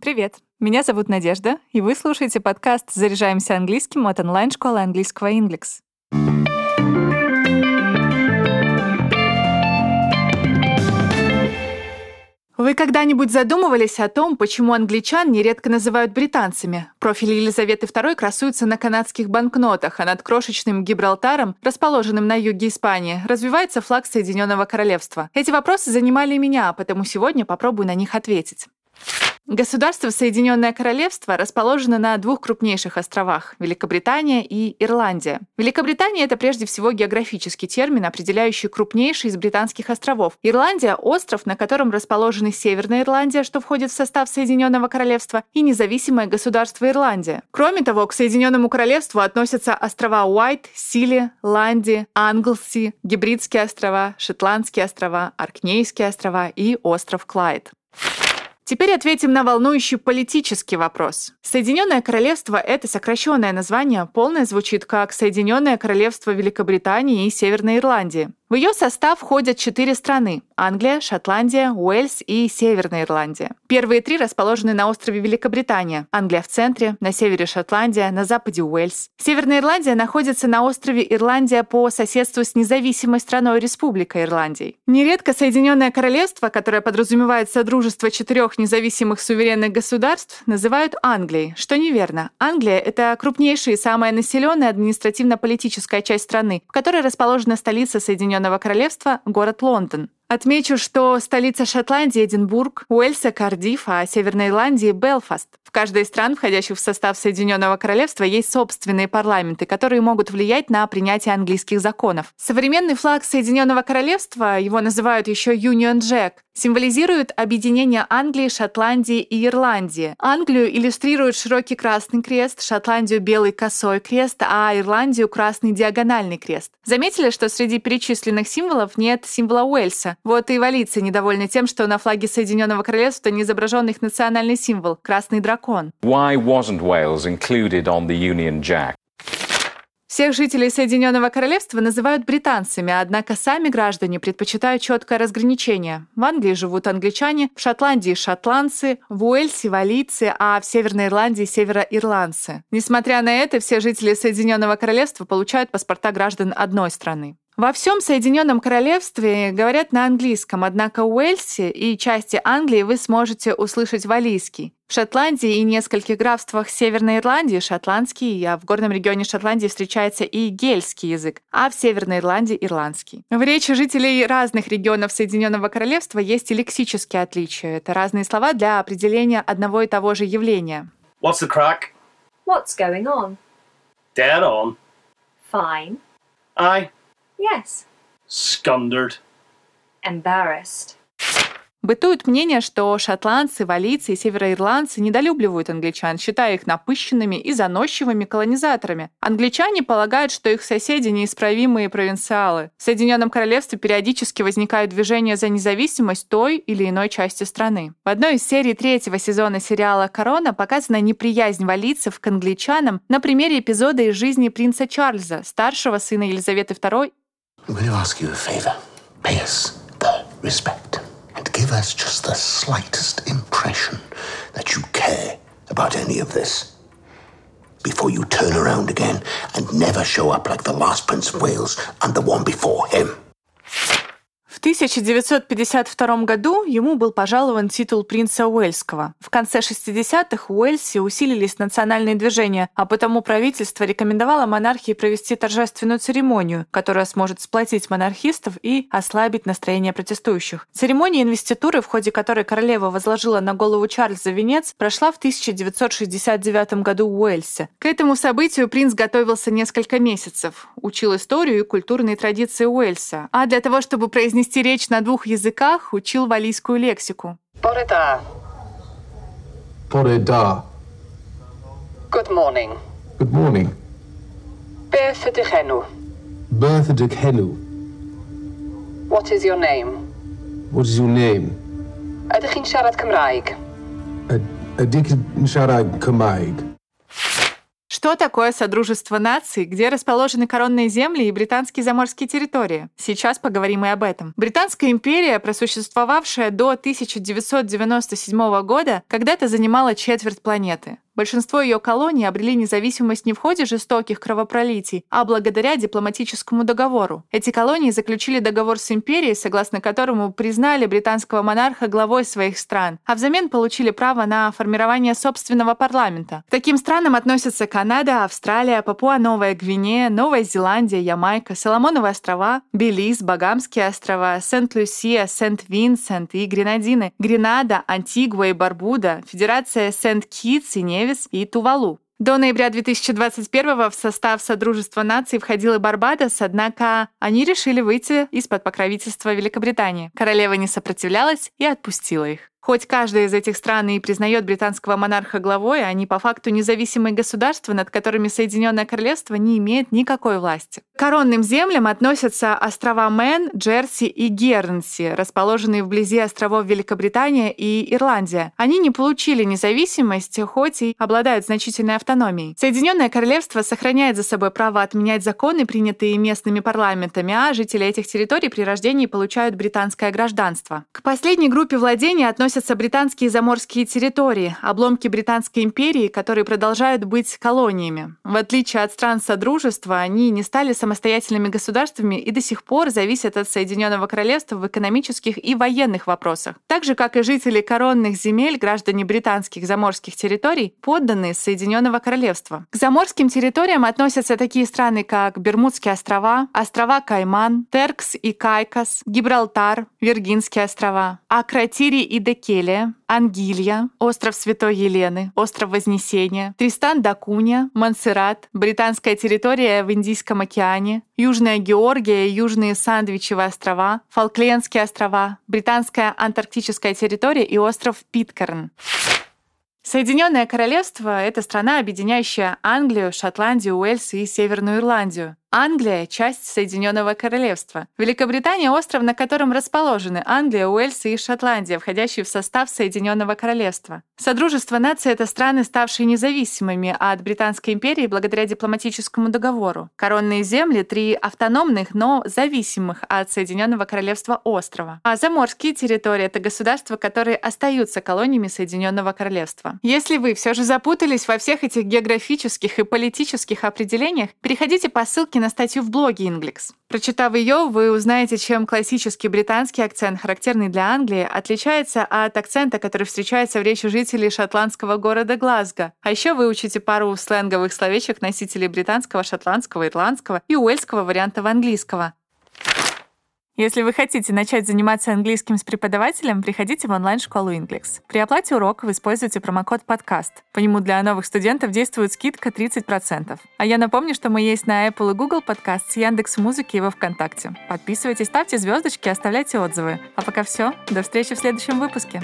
Привет! Меня зовут Надежда, и вы слушаете подкаст «Заряжаемся английским» от онлайн-школы английского Inglix. Вы когда-нибудь задумывались о том, почему англичан нередко называют британцами? Профиль Елизаветы II красуется на канадских банкнотах, а над крошечным Гибралтаром, расположенным на юге Испании, развивается флаг Соединенного Королевства. Эти вопросы занимали меня, поэтому сегодня попробую на них ответить. Государство Соединенное Королевство расположено на двух крупнейших островах – Великобритания и Ирландия. Великобритания – это прежде всего географический термин, определяющий крупнейший из британских островов. Ирландия – остров, на котором расположены Северная Ирландия, что входит в состав Соединенного Королевства, и независимое государство Ирландия. Кроме того, к Соединенному Королевству относятся острова Уайт, Сили, Ланди, Англси, Гибридские острова, Шотландские острова, Аркнейские острова и остров Клайд. Теперь ответим на волнующий политический вопрос. Соединенное Королевство — это сокращенное название, полное звучит как Соединенное Королевство Великобритании и Северной Ирландии. В ее состав входят четыре страны – Англия, Шотландия, Уэльс и Северная Ирландия. Первые три расположены на острове Великобритания. Англия в центре, на севере Шотландия, на западе Уэльс. Северная Ирландия находится на острове Ирландия по соседству с независимой страной Республика Ирландии. Нередко Соединенное Королевство, которое подразумевает содружество четырех независимых суверенных государств, называют Англией, что неверно. Англия — это крупнейшая и самая населенная административно-политическая часть страны, в которой расположена столица Соединенных Соединенного Королевства – город Лондон. Отмечу, что столица Шотландии – Эдинбург, Уэльса – Кардиф, а Северной Ирландии – Белфаст. В каждой из стран, входящих в состав Соединенного Королевства, есть собственные парламенты, которые могут влиять на принятие английских законов. Современный флаг Соединенного Королевства, его называют еще Union Jack, символизирует объединение Англии, Шотландии и Ирландии. Англию иллюстрирует широкий красный крест, Шотландию – белый косой крест, а Ирландию – красный диагональный крест. Заметили, что среди перечисленных символов нет символа Уэльса? Вот и валийцы недовольны тем, что на флаге Соединенного Королевства не изображен их национальный символ – красный дракон. Why wasn't Wales included on the Union Jack? Всех жителей Соединенного Королевства называют британцами, однако сами граждане предпочитают четкое разграничение. В Англии живут англичане, в Шотландии – шотландцы, в Уэльсе – валийцы, а в Северной Ирландии – североирландцы. Несмотря на это, все жители Соединенного Королевства получают паспорта граждан одной страны. Во всем Соединенном Королевстве говорят на английском, однако в Уэльсе и части Англии вы сможете услышать валийский. В Шотландии и нескольких графствах Северной Ирландии – шотландский, а в горном регионе Шотландии встречается и гельский язык, а в Северной Ирландии – ирландский. В речи жителей разных регионов Соединенного Королевства есть и лексические отличия. Это разные слова для определения одного и того же явления. What's the crack? What's going on? Dead on. Fine. Aye. Yes. Scundered. Embarrassed. Бытует мнение, что шотландцы, валийцы и североирландцы недолюбливают англичан, считая их напыщенными и заносчивыми колонизаторами. Англичане полагают, что их соседи неисправимые провинциалы. В Соединенном Королевстве периодически возникают движения за независимость той или иной части страны. В одной из серий третьего сезона сериала «Корона» показана неприязнь валийцев к англичанам на примере эпизода из жизни принца Чарльза, старшего сына Елизаветы II I'm going to ask you a favor. Pay us the respect and give us just the slightest impression that you care about any of this. Before you turn around again and never show up like the last Prince of Wales and the one before him. В 1952 году ему был пожалован титул принца Уэльского. В конце 60-х в Уэльсе усилились национальные движения, а потому правительство рекомендовало монархии провести торжественную церемонию, которая сможет сплотить монархистов и ослабить настроение протестующих. Церемония инвеституры, в ходе которой королева возложила на голову Чарльза венец, прошла в 1969 году в Уэльсе. К этому событию принц готовился несколько месяцев, учил историю и культурные традиции Уэльса, а для того, чтобы произнести речь на двух языках, учил валийскую лексику. Bore da. Good morning. Good morning. Bertha de Kennu. What is your name? What is your name? Ydych chi'n siarad Cymraeg? Ydik yn siarad Cymraeg? Что такое Содружество наций, где расположены коронные земли и британские заморские территории? Сейчас поговорим и об этом. Британская империя, просуществовавшая до 1997 года, когда-то занимала четверть планеты. Большинство ее колоний обрели независимость не в ходе жестоких кровопролитий, а благодаря дипломатическому договору. Эти колонии заключили договор с империей, согласно которому признали британского монарха главой своих стран, а взамен получили право на формирование собственного парламента. К таким странам относятся Канада, Австралия, Папуа-Новая Гвинея, Новая Зеландия, Ямайка, Соломоновы острова, Белиз, Багамские острова, Сент-Люсия, Сент-Винсент и Гренадины, Гренада, Антигуа и Барбуда, Федерация Сент-Китс и Невис и Тувалу. До ноября 2021 в состав Содружества наций входил и Барбадос, однако они решили выйти из-под покровительства Великобритании. Королева не сопротивлялась и отпустила их. Хоть каждая из этих стран и признает британского монарха главой, они по факту независимые государства, над которыми Соединенное Королевство не имеет никакой власти. К коронным землям относятся острова Мэн, Джерси и Гернси, расположенные вблизи островов Великобритания и Ирландия. Они не получили независимость, хоть и обладают значительной автономией. Соединенное Королевство сохраняет за собой право отменять законы, принятые местными парламентами, а жители этих территорий при рождении получают британское гражданство. К последней группе владений относятся относятся британские заморские территории, обломки Британской империи, которые продолжают быть колониями. В отличие от стран Содружества, они не стали самостоятельными государствами и до сих пор зависят от Соединенного Королевства в экономических и военных вопросах. Так же, как и жители коронных земель, граждане британских заморских территорий, подданные Соединенного Королевства. К заморским территориям относятся такие страны, как Бермудские острова, острова Кайман, Теркс и Кайкос, Гибралтар, Виргинские острова, Акротири и Декелия, Келия, Ангилья, остров Святой Елены, остров Вознесения, Тристан да Кунья, Монсеррат, британская территория в Индийском океане, Южная Георгия, Южные Сандвичевые острова, Фолклендские острова, британская антарктическая территория и остров Питкерн. Соединенное Королевство — это страна, объединяющая Англию, Шотландию, Уэльс и Северную Ирландию. Англия — часть Соединенного Королевства. Великобритания — остров, на котором расположены Англия, Уэльс и Шотландия, входящие в состав Соединенного Королевства. Содружество наций — это страны, ставшие независимыми от Британской империи благодаря дипломатическому договору. Коронные земли — три автономных, но зависимых от Соединенного Королевства острова. А заморские территории — это государства, которые остаются колониями Соединенного Королевства. Если вы все же запутались во всех этих географических и политических определениях, переходите по ссылке на статью в блоге Inglix. Прочитав ее, вы узнаете, чем классический британский акцент, характерный для Англии, отличается от акцента, который встречается в речи жителей шотландского города Глазго. А еще выучите пару сленговых словечек носителей британского, шотландского, ирландского и уэльского вариантов английского. Если вы хотите начать заниматься английским с преподавателем, приходите в онлайн-школу Inglix. При оплате урока вы используете промокод «Подкаст». По нему для новых студентов действует скидка 30%. А я напомню, что мы есть на Apple и Google Подкаст, Яндекс Музыки и во Вконтакте. Подписывайтесь, ставьте звездочки, оставляйте отзывы. А пока все. До встречи в следующем выпуске.